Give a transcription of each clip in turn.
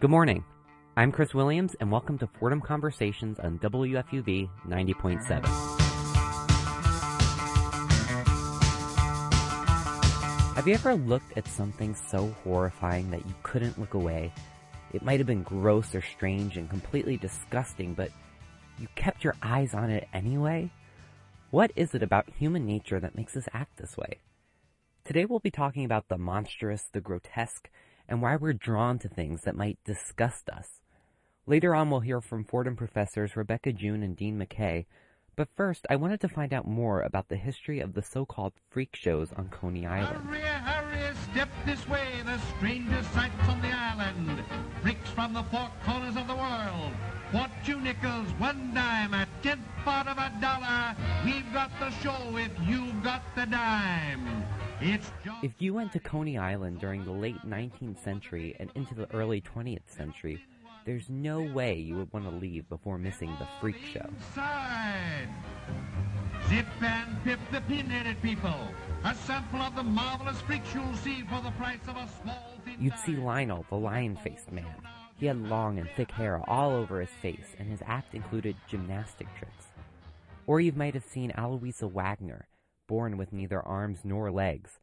Good morning. I'm Chris Williams, and welcome to Fordham Conversations on WFUV 90.7. Have you ever looked at something so horrifying that you couldn't look away? It might have been gross or strange and completely disgusting, but you kept your eyes on it anyway? What is it about human nature that makes us act this way? Today we'll be talking about the monstrous, the grotesque, and why we're drawn to things that might disgust us. Later on, we'll hear from Fordham professors Rebecca June and Dean McKay, but first, I wanted to find out more about the history of the so-called freak shows on Coney Island. Step this way, the strangest sights on the island. Freaks from the four corners of the world. For two nickels, one dime, a tenth part of a dollar. We've got the show if you've got the dime. If you went to Coney Island during the late 19th century and into the early 20th century, there's no way you would want to leave before missing the freak show. Inside. Zip and Pip the Pin-Headed People. A sample of the marvelous freaks you'll see for the price of a small You'd see. Lionel, the lion-faced man. He had long and thick hair all over his face, and his act included gymnastic tricks. Or you might have seen Aloisa Wagner, born with neither arms nor legs.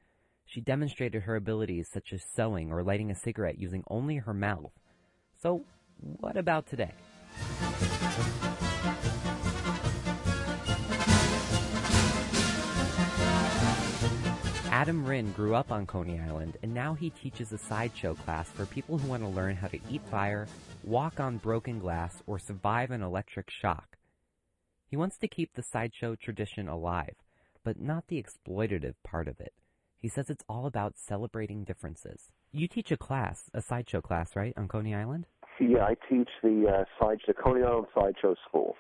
She demonstrated her abilities such as sewing or lighting a cigarette using only her mouth. So, what about today? Adam Rinn grew up on Coney Island, and now he teaches a sideshow class for people who want to learn how to eat fire, walk on broken glass, or survive an electric shock. He wants to keep the sideshow tradition alive, but not the exploitative part of it. He says it's all about celebrating differences. You teach a class, a sideshow class, right, on Coney Island? Yeah, I teach the uh, side, the Coney Island Sideshow School,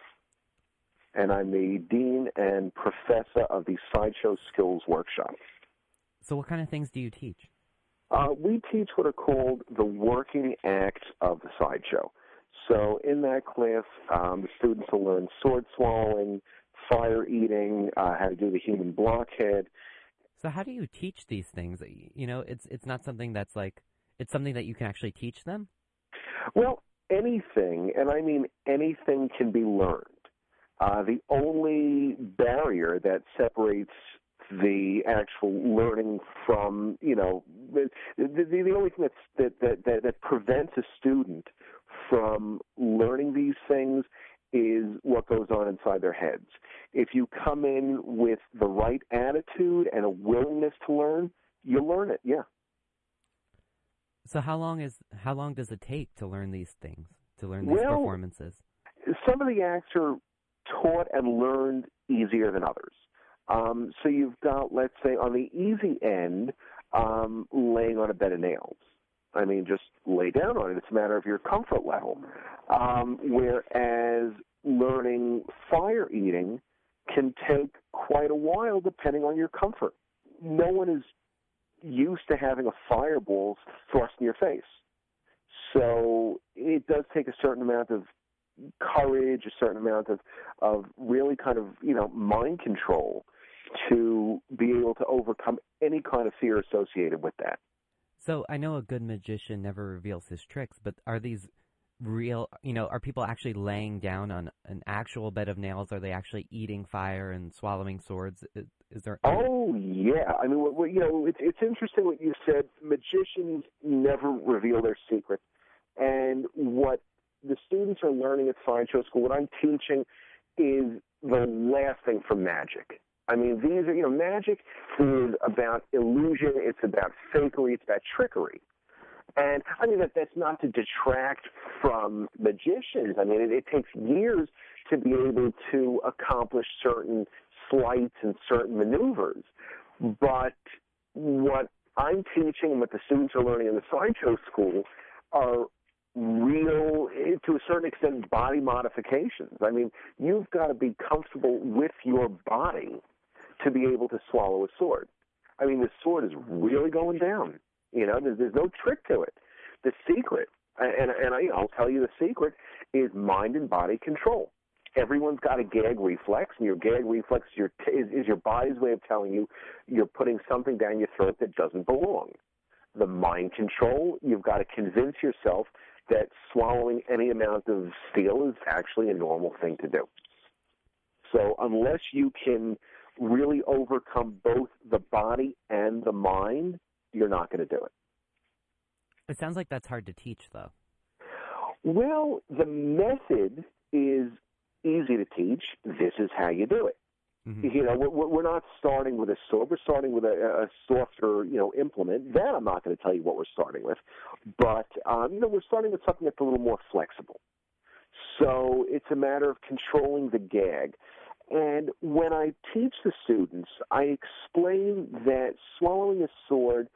and I'm the dean and professor of the Sideshow Skills Workshop. So, what kind of things do you teach? Uh, we teach what are called the working acts of the sideshow. So, in that class, um, the students will learn sword swallowing, fire eating, uh, how to do the human blockhead. So, how do you teach these things? You know, it's it's not something that's like it's something that you can actually teach them. Well, anything, and I mean anything, can be learned. Uh, the only barrier that separates the actual learning from, you know, the, the, the only thing that's, that, that, that, that prevents a student from learning these things is what goes on inside their heads. If you come in with the right attitude and a willingness to learn, you'll learn it, yeah. So, how long is how long does it take to learn these things? To learn these Well, performances? some of the acts are taught and learned easier than others. Um, so you've got, let's say, on the easy end, um, laying on a bed of nails. I mean, just lay down on it. It's a matter of your comfort level. Um, whereas learning fire eating can take quite a while depending on your comfort. No one is used to having a fireball thrust in your face. So it does take a certain amount of courage, a certain amount of, of really kind of, you know, mind control to be able to overcome any kind of fear associated with that. So, I know a good magician never reveals his tricks, but are these real? You know, are people actually laying down on an actual bed of nails? Are they actually eating fire and swallowing swords? Is, is there? Oh yeah, I mean, what, you know, it's it's interesting what you said. Magicians never reveal their secrets, and what the students are learning at Sideshow School, what I'm teaching, is the last thing from magic. I mean, these are you know, magic is about illusion, it's about fakery, it's about trickery. And I mean that that's not to detract from magicians. I mean it, it takes years to be able to accomplish certain sleights and certain maneuvers. But what I'm teaching and what the students are learning in the sideshow school are real, to a certain extent, body modifications. I mean, you've got to be comfortable with your body to be able to swallow a sword. I mean, the sword is really going down. You know, there's, there's no trick to it. The secret, and and I, I'll tell you the secret, is mind and body control. Everyone's got a gag reflex, and your gag reflex is your, is, is your body's way of telling you you're putting something down your throat that doesn't belong. The mind control, you've got to convince yourself that swallowing any amount of steel is actually a normal thing to do. So unless you can really overcome both the body and the mind, you're not going to do it. It sounds like that's hard to teach, though. Well, the method is easy to teach. This is how you do it. Mm-hmm. You know, we're, we're not starting with a sword. We're starting with a, a softer, you know, implement. That I'm not going to tell you what we're starting with, but um, you know, we're starting with something that's a little more flexible. So it's a matter of controlling the gag. And when I teach the students, I explain that swallowing a sword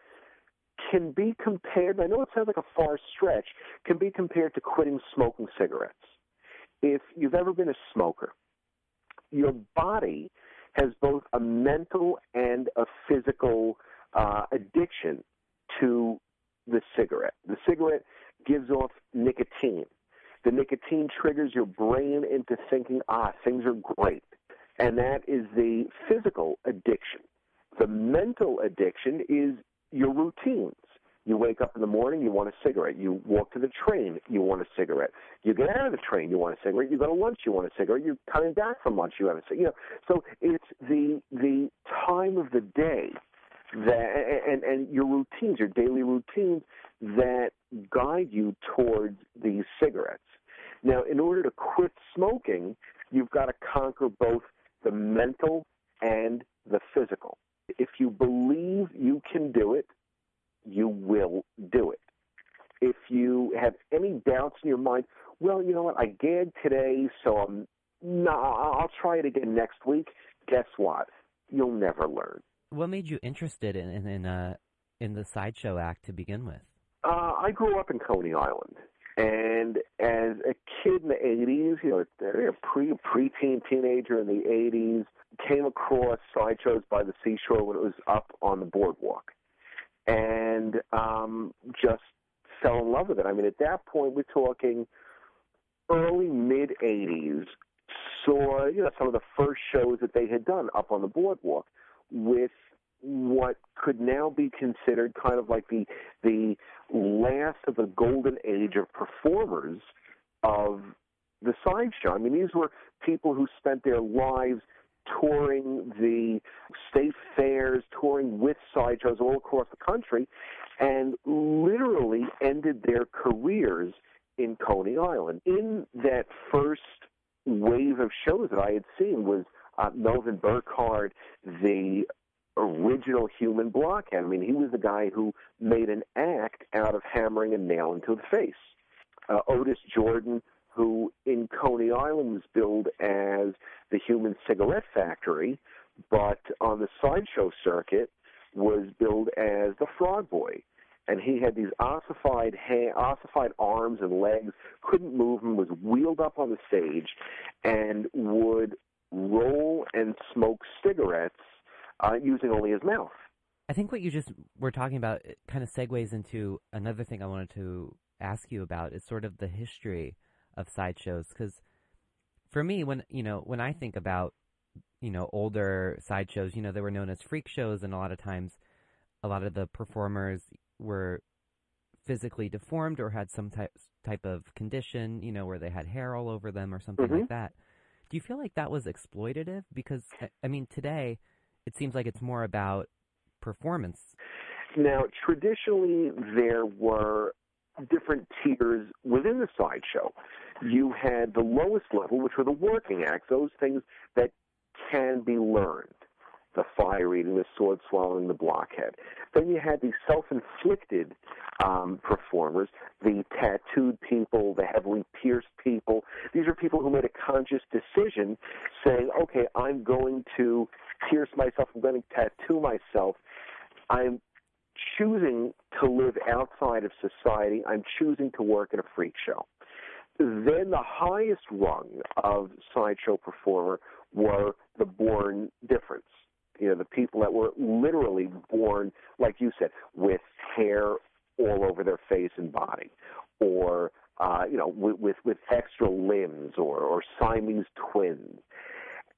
can be compared, I know it sounds like a far stretch, can be compared to quitting smoking cigarettes. If you've ever been a smoker, your body has both a mental and a physical uh, addiction to the cigarette. The cigarette gives off nicotine. The nicotine triggers your brain into thinking, ah, things are great. And that is the physical addiction. The mental addiction is your routines. You wake up in the morning, you want a cigarette. You walk to the train, you want a cigarette. You get out of the train, you want a cigarette. You go to lunch, you want a cigarette. You're coming back from lunch, you have a cigarette. You know, so it's the the time of the day that and and your routines, your daily routines that guide you towards these cigarettes. Now, in order to quit smoking, you've got to conquer both the mental and the physical. If you believe you can do it, you will do it. If you have any doubts in your mind, well, you know what, I gagged today, so I'm no, I'll try it again next week. Guess what? You'll never learn. What made you interested in in in, uh, in the sideshow act to begin with? Uh, I grew up in Coney Island, and as a kid in the '80s, you know, a pre preteen teenager in the '80s, came across sideshows by the seashore when it was up on the boardwalk and um, just fell in love with it. I mean, at that point, we're talking early mid '80s. Saw you know some of the first shows that they had done up on the boardwalk with what could now be considered kind of like the the last of the golden age of performers of the sideshow. I mean, these were people who spent their lives touring the state fairs, touring with sideshows all across the country, and literally ended their careers in Coney Island. In that first wave of shows that I had seen was uh, Melvin Burkhardt, the original human blockhead. I mean, he was the guy who made an act out of hammering a nail into the face. Uh, Otis Jordan who in Coney Island was billed as the human cigarette factory, but on the sideshow circuit was billed as the frog boy. And he had these ossified ha- ossified arms and legs, couldn't move them, was wheeled up on the stage, and would roll and smoke cigarettes uh, using only his mouth. I think what you just were talking about kind of segues into another thing I wanted to ask you about is sort of the history of sideshows because for me when you know when I think about you know older sideshows you know they were known as freak shows and a lot of times a lot of the performers were physically deformed or had some type type of condition you know where they had hair all over them or something mm-hmm. like that do you feel like that was exploitative because I mean today it seems like it's more about performance now traditionally there were different tiers within the sideshow. You had the lowest level, which were the working acts, those things that can be learned. The fire eating, the sword swallowing, the blockhead. Then you had the self inflicted um, performers, the tattooed people, the heavily pierced people. These are people who made a conscious decision saying, okay, I'm going to pierce myself, I'm going to tattoo myself. I'm choosing to live outside of society. I'm choosing to work at a freak show. Then the highest rung of sideshow performer were the born difference. You know, the people that were literally born, like you said, with hair all over their face and body, or uh, you know, with, with with extra limbs, or or Siamese twins.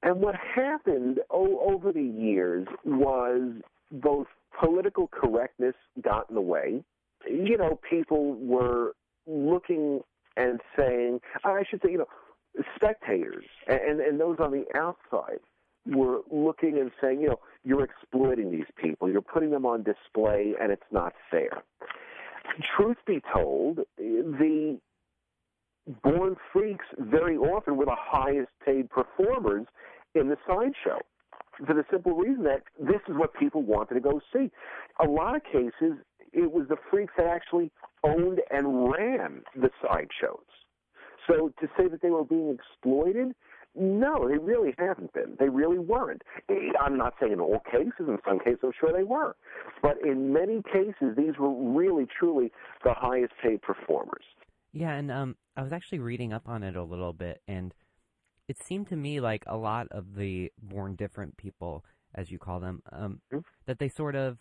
And what happened o- over the years was both political correctness got in the way. You know, people were looking and saying, I should say, you know, spectators and, and those on the outside were looking and saying, you know, you're exploiting these people, you're putting them on display, and it's not fair. Truth be told, the born freaks very often were the highest paid performers in the sideshow for the simple reason that this is what people wanted to go see. A lot of cases, it was the freaks that actually owned and ran the sideshows. So to say that they were being exploited, no, they really haven't been. They really weren't. I'm not saying in all cases. In some cases, I'm sure they were. But in many cases, these were really, truly the highest paid performers. Yeah, and um, I was actually reading up on it a little bit, and it seemed to me like a lot of the born different people, as you call them, um, mm-hmm. that they sort of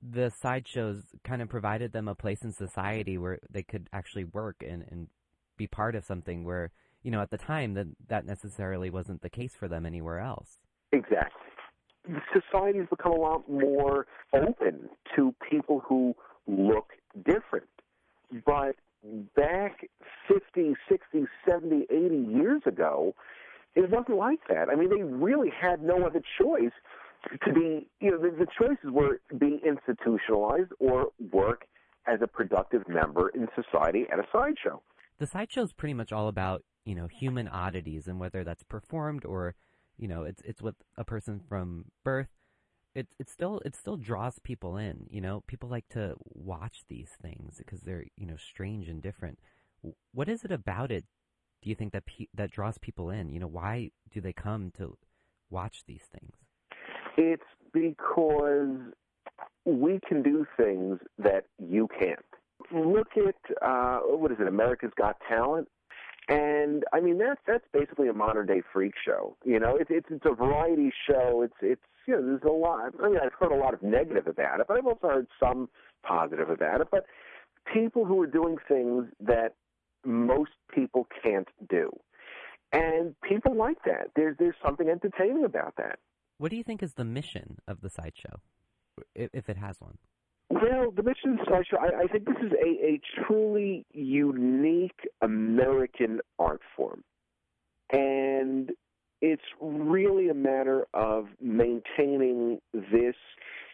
the sideshows kind of provided them a place in society where they could actually work and, and be part of something where you know at the time that that necessarily wasn't the case for them anywhere else. Exactly. Society's become a lot more open to people who look different. But back 50, 60, 70, 80 years ago, it wasn't like that. I mean, they really had no other choice to be, you know, the, the choices were be institutionalized or work as a productive member in society at a sideshow. The sideshow is pretty much all about, you know, human oddities and whether that's performed or, you know, it's it's with a person from birth. It it still it still draws people in. You know, people like to watch these things because they're you know strange and different. What is it about it do you think that pe- that draws people in? You know, why do they come to watch these things? It's because we can do things that you can't. Look at uh, what is it? America's Got Talent, and I mean that's that's basically a modern day freak show. You know, it's it's it's a variety show. It's it's you know there's a lot. I mean I've heard a lot of negative about it, but I've also heard some positive about it. But people who are doing things that most people can't do. And people like that. There's there's something entertaining about that. What do you think is the mission of the sideshow, if, if it has one? Well, the mission of the sideshow, I, I think this is a, a truly unique American art form. And it's really a matter of maintaining this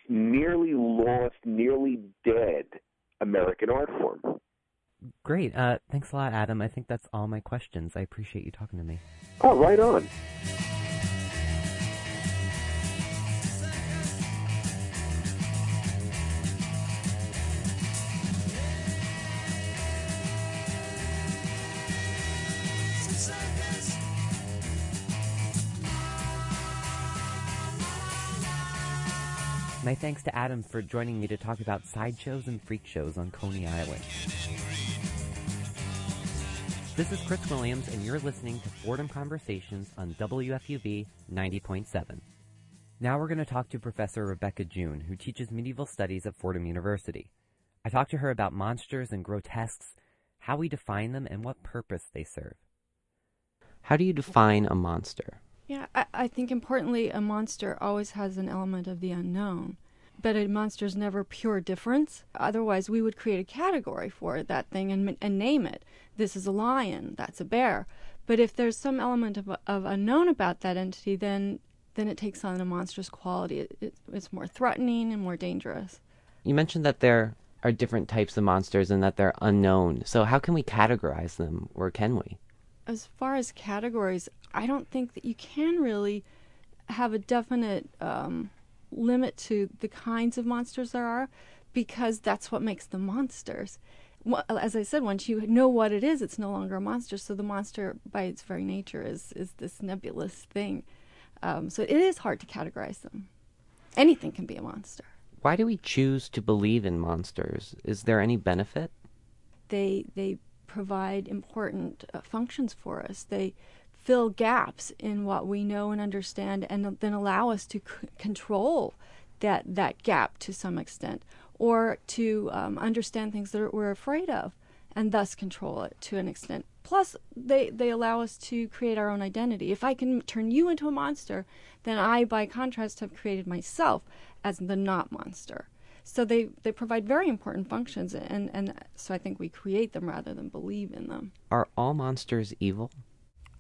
nearly lost, nearly dead American art form. Great. Uh, thanks a lot, Adam. I think that's all my questions. I appreciate you talking to me. Oh, right on. My thanks to Adam for joining me to talk about sideshows and freak shows on Coney Island. This is Chris Williams, and you're listening to Fordham Conversations on WFUV 90.7. Now we're going to talk to Professor Rebecca June, who teaches medieval studies at Fordham University. I talked to her about monsters and grotesques, how we define them, and what purpose they serve. How do you define a monster? Yeah, I, I think importantly, a monster always has an element of the unknown but a monster is never pure difference. Otherwise, we would create a category for that thing and, and name it. This is a lion. That's a bear. But if there's some element of, of unknown about that entity, then then it takes on a monstrous quality. It, it, it's more threatening and more dangerous. You mentioned that there are different types of monsters and that they're unknown. So how can we categorize them, or can we? As far as categories, I don't think that you can really have a definite um, limit to the kinds of monsters there are because that's what makes them monsters. As I said, once you know what it is, it's no longer a monster. So the monster, by its very nature, is is this nebulous thing. Um, so it is hard to categorize them. Anything can be a monster. Why do we choose to believe in monsters? Is there any benefit? They they provide important uh, functions for us. They fill gaps in what we know and understand and then allow us to c- control that that gap to some extent or to um, understand things that we're afraid of and thus control it to an extent plus they they allow us to create our own identity if i can turn you into a monster then i by contrast have created myself as the not monster So they, they provide very important functions, and, and so I think we create them rather than believe in them. Are all monsters evil?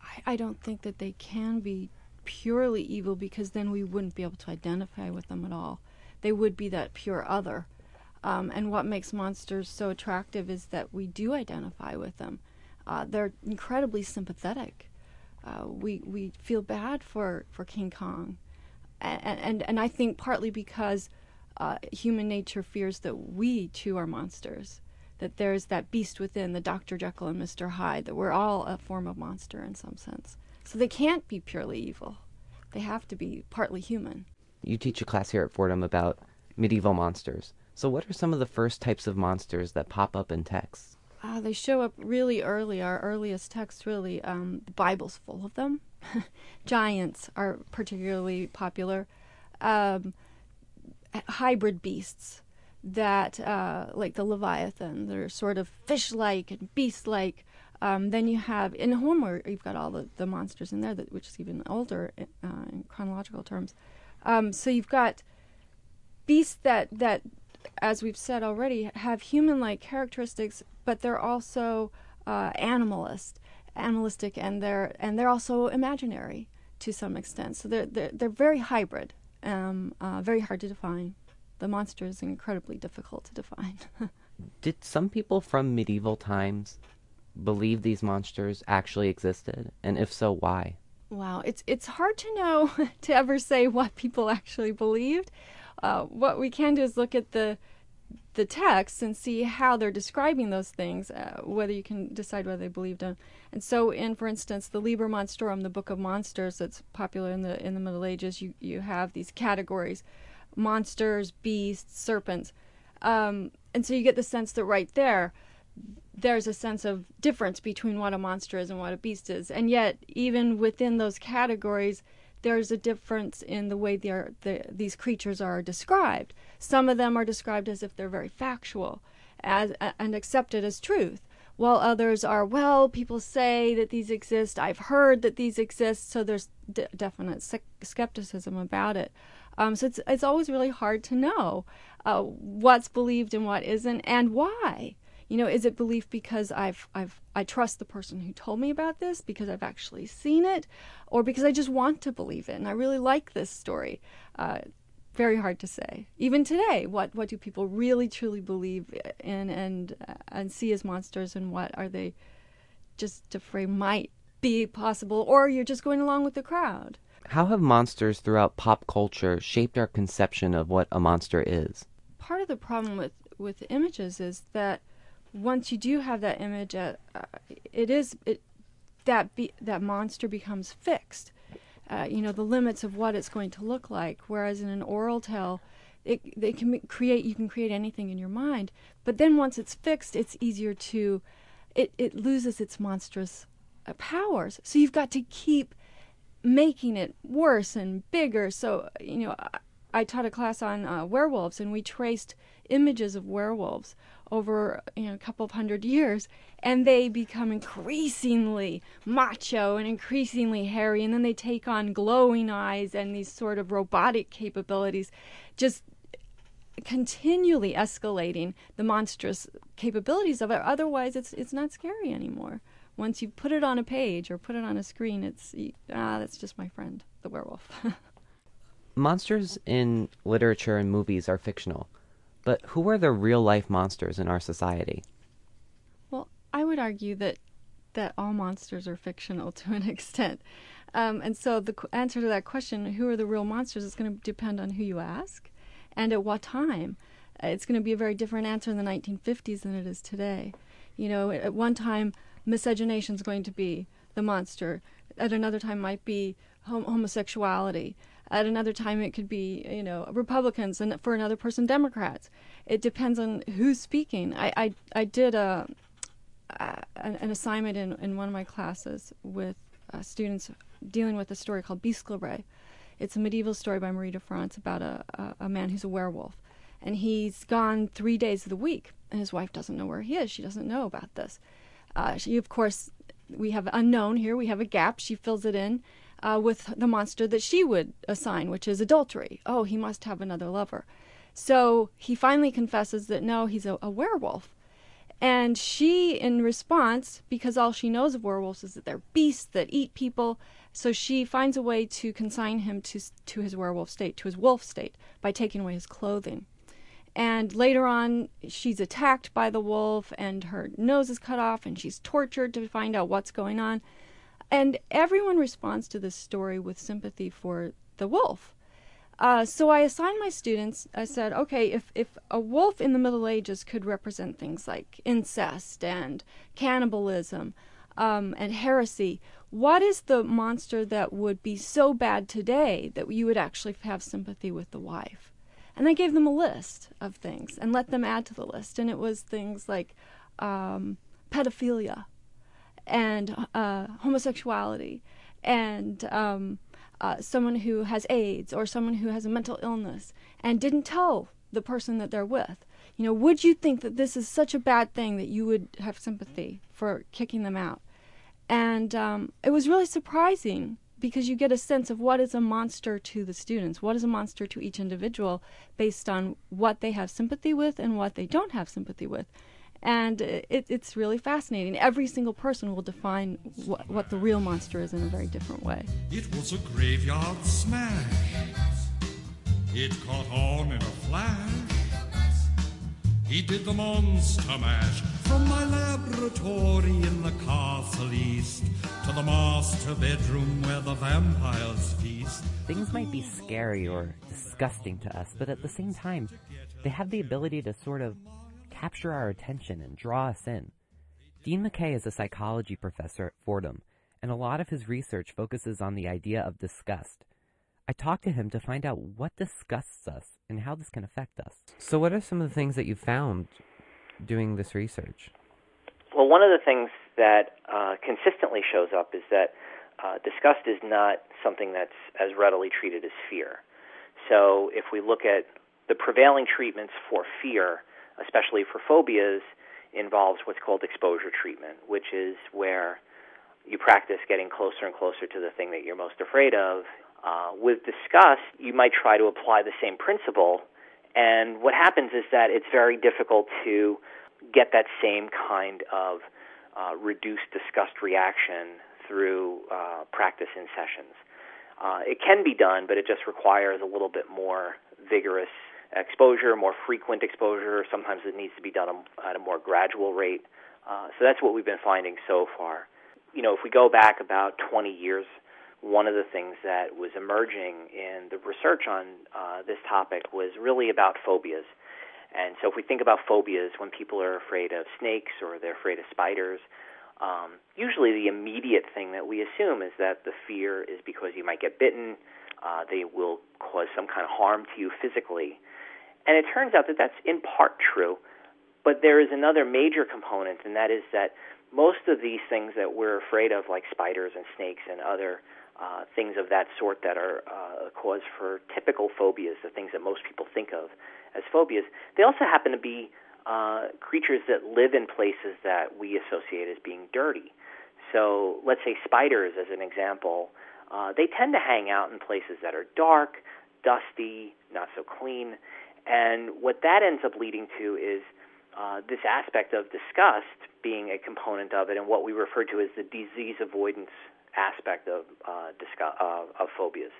I, I don't think that they can be purely evil because then we wouldn't be able to identify with them at all. They would be that pure other. Um, and what makes monsters so attractive is that we do identify with them. Uh, they're incredibly sympathetic. Uh, we we feel bad for, for King Kong, and, and and I think partly because uh, human nature fears that we too are monsters, that there's that beast within, the Dr. Jekyll and Mr. Hyde, that we're all a form of monster in some sense. So they can't be purely evil; they have to be partly human. You teach a class here at Fordham about medieval monsters. So, what are some of the first types of monsters that pop up in texts? Uh, they show up really early. Our earliest texts, really, um, the Bible's full of them. Giants are particularly popular. Um, hybrid beasts that, uh, like the Leviathan, they're sort of fish-like and beast-like. Um, then you have in Homer, you've got all the, the monsters in there, that, which is even older uh, in chronological terms. Um, so you've got beasts that that as we've said already, have human-like characteristics, but they're also uh, animalist, animalistic, and they're and they're also imaginary to some extent. So they're they're, they're very hybrid, um, uh, very hard to define. The monster is incredibly difficult to define. Did some people from medieval times believe these monsters actually existed, and if so, why? Wow, it's it's hard to know to ever say what people actually believed. Uh, what we can do is look at the the text and see how they're describing those things, uh, whether you can decide whether they believed them. And so, in for instance, the Liber Monstrorum, the Book of Monsters, that's popular in the in the Middle Ages, you you have these categories: monsters, beasts, serpents, um, and so you get the sense that right there, there's a sense of difference between what a monster is and what a beast is. And yet, even within those categories, there's a difference in the way the, these creatures are described. Some of them are described as if they're very factual as, and accepted as truth, while others are, well, people say that these exist, I've heard that these exist, so there's definite skepticism about it. Um, so it's, it's always really hard to know uh, what's believed and what isn't, and why. You know is it belief because i've i've i trust the person who told me about this because i've actually seen it or because i just want to believe it? And i really like this story uh, very hard to say. Even today what what do people really truly believe in and uh, and see as monsters and what are they just afraid might be possible or you're just going along with the crowd how have monsters throughout pop culture shaped our conception of what a monster is part of the problem with with images is that once you do have that image, uh, uh, it is it, that be, that monster becomes fixed. Uh, you know the limits of what it's going to look like. Whereas in an oral tale, it they can create you can create anything in your mind. But then once it's fixed, it's easier to it it loses its monstrous uh, powers. So you've got to keep making it worse and bigger. So you know. I, I taught a class on uh, werewolves, and we traced images of werewolves over you know a couple of hundred years and they become increasingly macho and increasingly hairy and then they take on glowing eyes and these sort of robotic capabilities just continually escalating the monstrous capabilities of it otherwise it's it's not scary anymore once you put it on a page or put it on a screen it's ah that's just my friend the werewolf monsters in literature and movies are fictional but who are the real life monsters in our society? Well, I would argue that that all monsters are fictional to an extent. Um, and so the answer to that question, who are the real monsters, is going to depend on who you ask and at what time. Uh, it's going to be a very different answer in the 1950s than it is today. You know, at one time, miscegenation is going to be the monster. At another time, might be hom- homosexuality. At another time, it could be, you know, Republicans, and for another person, Democrats. It depends on who's speaking. I, I, I did a, a an assignment in, in one of my classes with uh, students dealing with a story called Bisclavret. It's a medieval story by Marie de France about a, a, a man who's a werewolf. And he's gone three days of the week, and his wife doesn't know where he is. She doesn't know about this. Uh, she, of course, we have unknown here. We have a gap. She fills it in uh, with the monster that she would assign, which is adultery. Oh, he must have another lover. So he finally confesses that no, he's a, a werewolf. And she, in response, because all she knows of werewolves is that they're beasts that eat people, so she finds a way to consign him to to his werewolf state, to his wolf state, by taking away his clothing. And later on, she's attacked by the wolf, and her nose is cut off, and she's tortured to find out what's going on. And everyone responds to this story with sympathy for the wolf. Uh, so I assigned my students, I said, okay, if, if a wolf in the Middle Ages could represent things like incest and cannibalism um, and heresy, what is the monster that would be so bad today that you would actually have sympathy with the wife? And I gave them a list of things and let them add to the list. And it was things like um, pedophilia and uh, homosexuality and um, uh, someone who has AIDS or someone who has a mental illness and didn't tell the person that they're with. You know, would you think that this is such a bad thing that you would have sympathy for kicking them out? And um, it was really surprising because you get a sense of what is a monster to the students, what is a monster to each individual based on what they have sympathy with and what they don't have sympathy with. And it, it's really fascinating. Every single person will define what, what the real monster is in a very different way. It was a graveyard smash. It caught on in a flash. He did the monster mash from my laboratory in the castle east to the master bedroom where the vampires feast. Things might be scary or disgusting to us, but at the same time, they have the ability to sort of capture our attention and draw us in. Dean McKay is a psychology professor at Fordham, and a lot of his research focuses on the idea of disgust. I talked to him to find out what disgusts us and how this can affect us. So, what are some of the things that you found doing this research? Well, one of the things that uh, consistently shows up is that uh, disgust is not something that's as readily treated as fear. So, if we look at the prevailing treatments for fear, especially for phobias, involves what's called exposure treatment, which is where you practice getting closer and closer to the thing that you're most afraid of uh, with disgust, you might try to apply the same principle, and what happens is that it's very difficult to get that same kind of uh, reduced disgust reaction through uh, practice in sessions. Uh, it can be done, but it just requires a little bit more vigorous exposure, more frequent exposure. Sometimes it needs to be done at a more gradual rate. Uh, so that's what we've been finding so far. You know, if we go back about 20 years, one of the things that was emerging in the research on uh, this topic was really about phobias. And so, if we think about phobias, when people are afraid of snakes or they're afraid of spiders, um, usually the immediate thing that we assume is that the fear is because you might get bitten, uh, they will cause some kind of harm to you physically. And it turns out that that's in part true, but there is another major component, and that is that most of these things that we're afraid of, like spiders and snakes and other uh, things of that sort that are uh, a cause for typical phobias, the things that most people think of as phobias, they also happen to be uh, creatures that live in places that we associate as being dirty. So let's say spiders, as an example, uh, they tend to hang out in places that are dark, dusty, not so clean. And what that ends up leading to is uh, this aspect of disgust being a component of it, and what we refer to as the disease avoidance aspect of uh, discuss, uh, of phobias.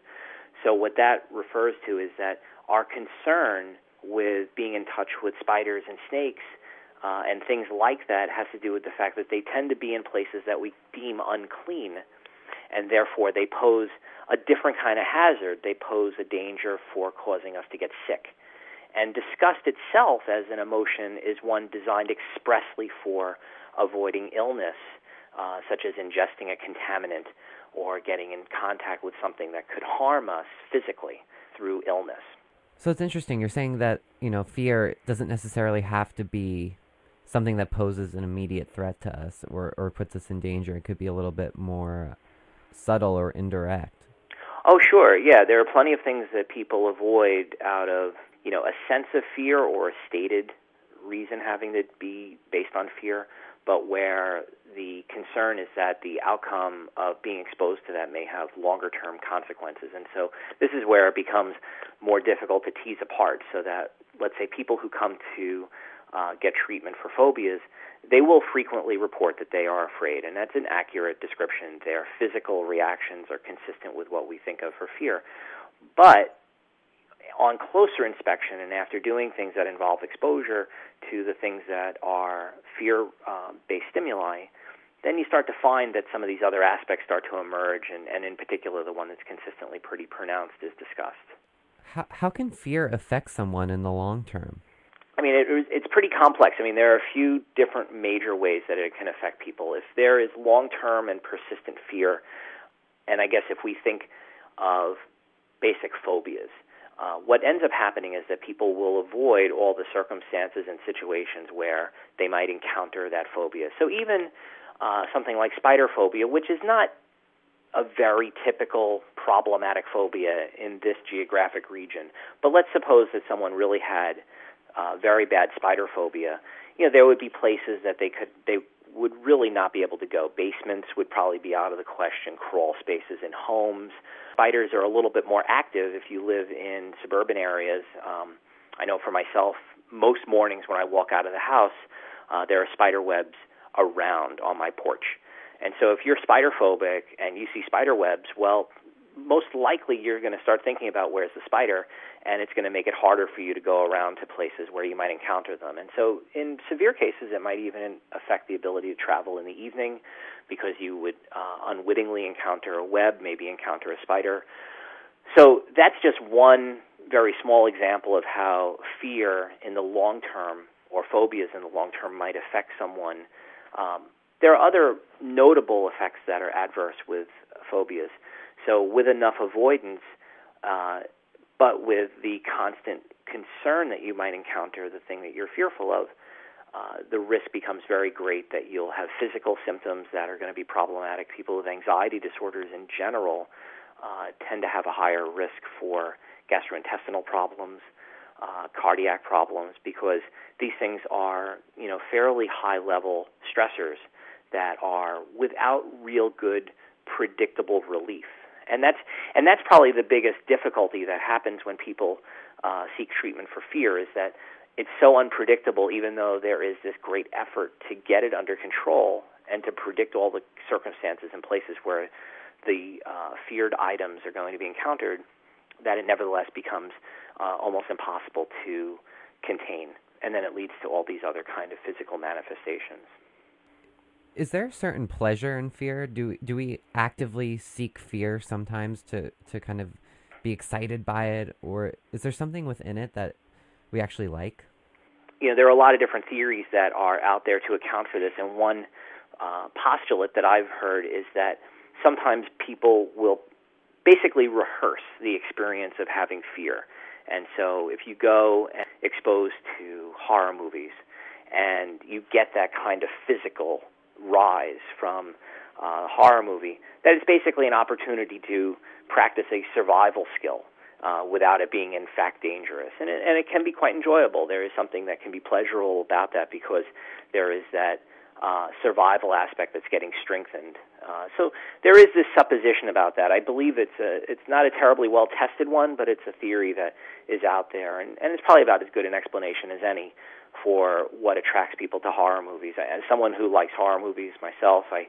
So what that refers to is that our concern with being in touch with spiders and snakes uh, and things like that has to do with the fact that they tend to be in places that we deem unclean, and therefore they pose a different kind of hazard. They pose a danger for causing us to get sick. And disgust itself as an emotion is one designed expressly for avoiding illness uh, such as ingesting a contaminant or getting in contact with something that could harm us physically through illness. So it's interesting. You're saying that you know fear doesn't necessarily have to be something that poses an immediate threat to us or or puts us in danger. It could be a little bit more subtle or indirect. Oh, sure. Yeah, there are plenty of things that people avoid out of you know a sense of fear or a stated reason having to be based on fear, but where the concern is that the outcome of being exposed to that may have longer term consequences. And so this is where it becomes more difficult to tease apart so that let's say people who come to uh, get treatment for phobias, they will frequently report that they are afraid, and that's an accurate description. Their physical reactions are consistent with what we think of for fear. But on closer inspection and after doing things that involve exposure to the things that are fear um, based stimuli, then you start to find that some of these other aspects start to emerge, and, and in particular, the one that's consistently pretty pronounced is disgust. How, how can fear affect someone in the long term? I mean, it, it's pretty complex. I mean, there are a few different major ways that it can affect people. If there is long term and persistent fear, and I guess if we think of basic phobias, uh, what ends up happening is that people will avoid all the circumstances and situations where they might encounter that phobia. So even uh, something like spider phobia, which is not a very typical problematic phobia in this geographic region, but let's suppose that someone really had uh, very bad spider phobia. You know, there would be places that they could they would really not be able to go. Basements would probably be out of the question. Crawl spaces in homes spiders are a little bit more active if you live in suburban areas. Um, I know for myself, most mornings when I walk out of the house, uh, there are spider webs around on my porch. And so if you're spider phobic and you see spider webs, well, most likely you're going to start thinking about where's the spider, and it's going to make it harder for you to go around to places where you might encounter them. And so, in severe cases, it might even affect the ability to travel in the evening because you would uh, unwittingly encounter a web, maybe encounter a spider. So, that's just one very small example of how fear in the long term or phobias in the long term might affect someone. Um, there are other notable effects that are adverse with phobias. So, with enough avoidance, uh, but with the constant concern that you might encounter the thing that you're fearful of, uh, the risk becomes very great that you'll have physical symptoms that are going to be problematic. People with anxiety disorders in general uh, tend to have a higher risk for gastrointestinal problems, uh, cardiac problems, because these things are, you know, fairly high-level stressors that are without real good predictable relief and that's and that's probably the biggest difficulty that happens when people uh, seek treatment for fear is that it's so unpredictable. Even though there is this great effort to get it under control and to predict all the circumstances and places where the uh, feared items are going to be encountered, that it nevertheless becomes uh, almost impossible to contain, and then it leads to all these other kind of physical manifestations is there a certain pleasure in fear? Do do we actively seek fear sometimes to to kind of be excited by it, or is there something within it that we actually like? You know, there are a lot of different theories that are out there to account for this, and one uh, postulate that I've heard is that sometimes people will basically rehearse the experience of having fear. And so, if you go and exposed to horror movies and you get that kind of physical rise from uh, horror movie that is basically an opportunity to practice a survival skill uh, without it being in fact dangerous. And it, and it can be quite enjoyable. There is something that can be pleasurable about that because there is that uh, survival aspect that's getting strengthened. Uh, so there is this supposition about that. I believe it's a, it's not a terribly well tested one, but it's a theory that is out there, and, and it's probably about as good an explanation as any for what attracts people to horror movies. As someone who likes horror movies myself, I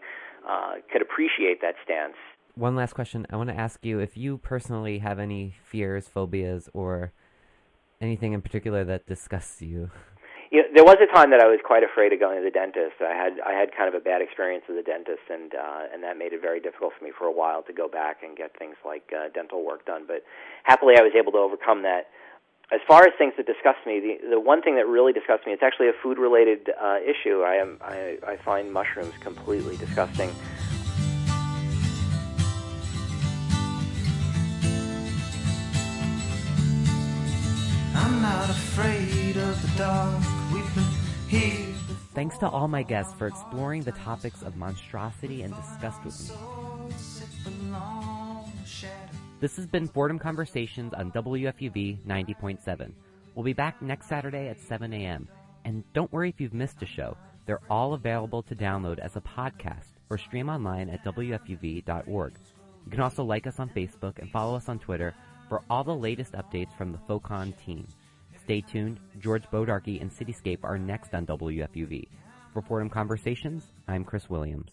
uh, could appreciate that stance. One last question. I want to ask you if you personally have any fears, phobias, or anything in particular that disgusts you. You know, there was a time that I was quite afraid of going to the dentist. I had I had kind of a bad experience with the dentist, and uh, and that made it very difficult for me for a while to go back and get things like uh, dental work done. But happily, I was able to overcome that as far as things that disgust me, the, the one thing that really disgusts me, it's actually a food related uh, issue. I, am, I, I find mushrooms completely disgusting. I'm not afraid of the dark. We've been here. Thanks to all my guests for exploring the topics of monstrosity and disgust with me. This has been Fordham Conversations on WFUV 90.7. We'll be back next Saturday at 7 a.m. And don't worry if you've missed a show. They're all available to download as a podcast or stream online at WFUV.org. You can also like us on Facebook and follow us on Twitter for all the latest updates from the FOCON team. Stay tuned. George Bodarky and Cityscape are next on WFUV. For Fordham Conversations, I'm Chris Williams.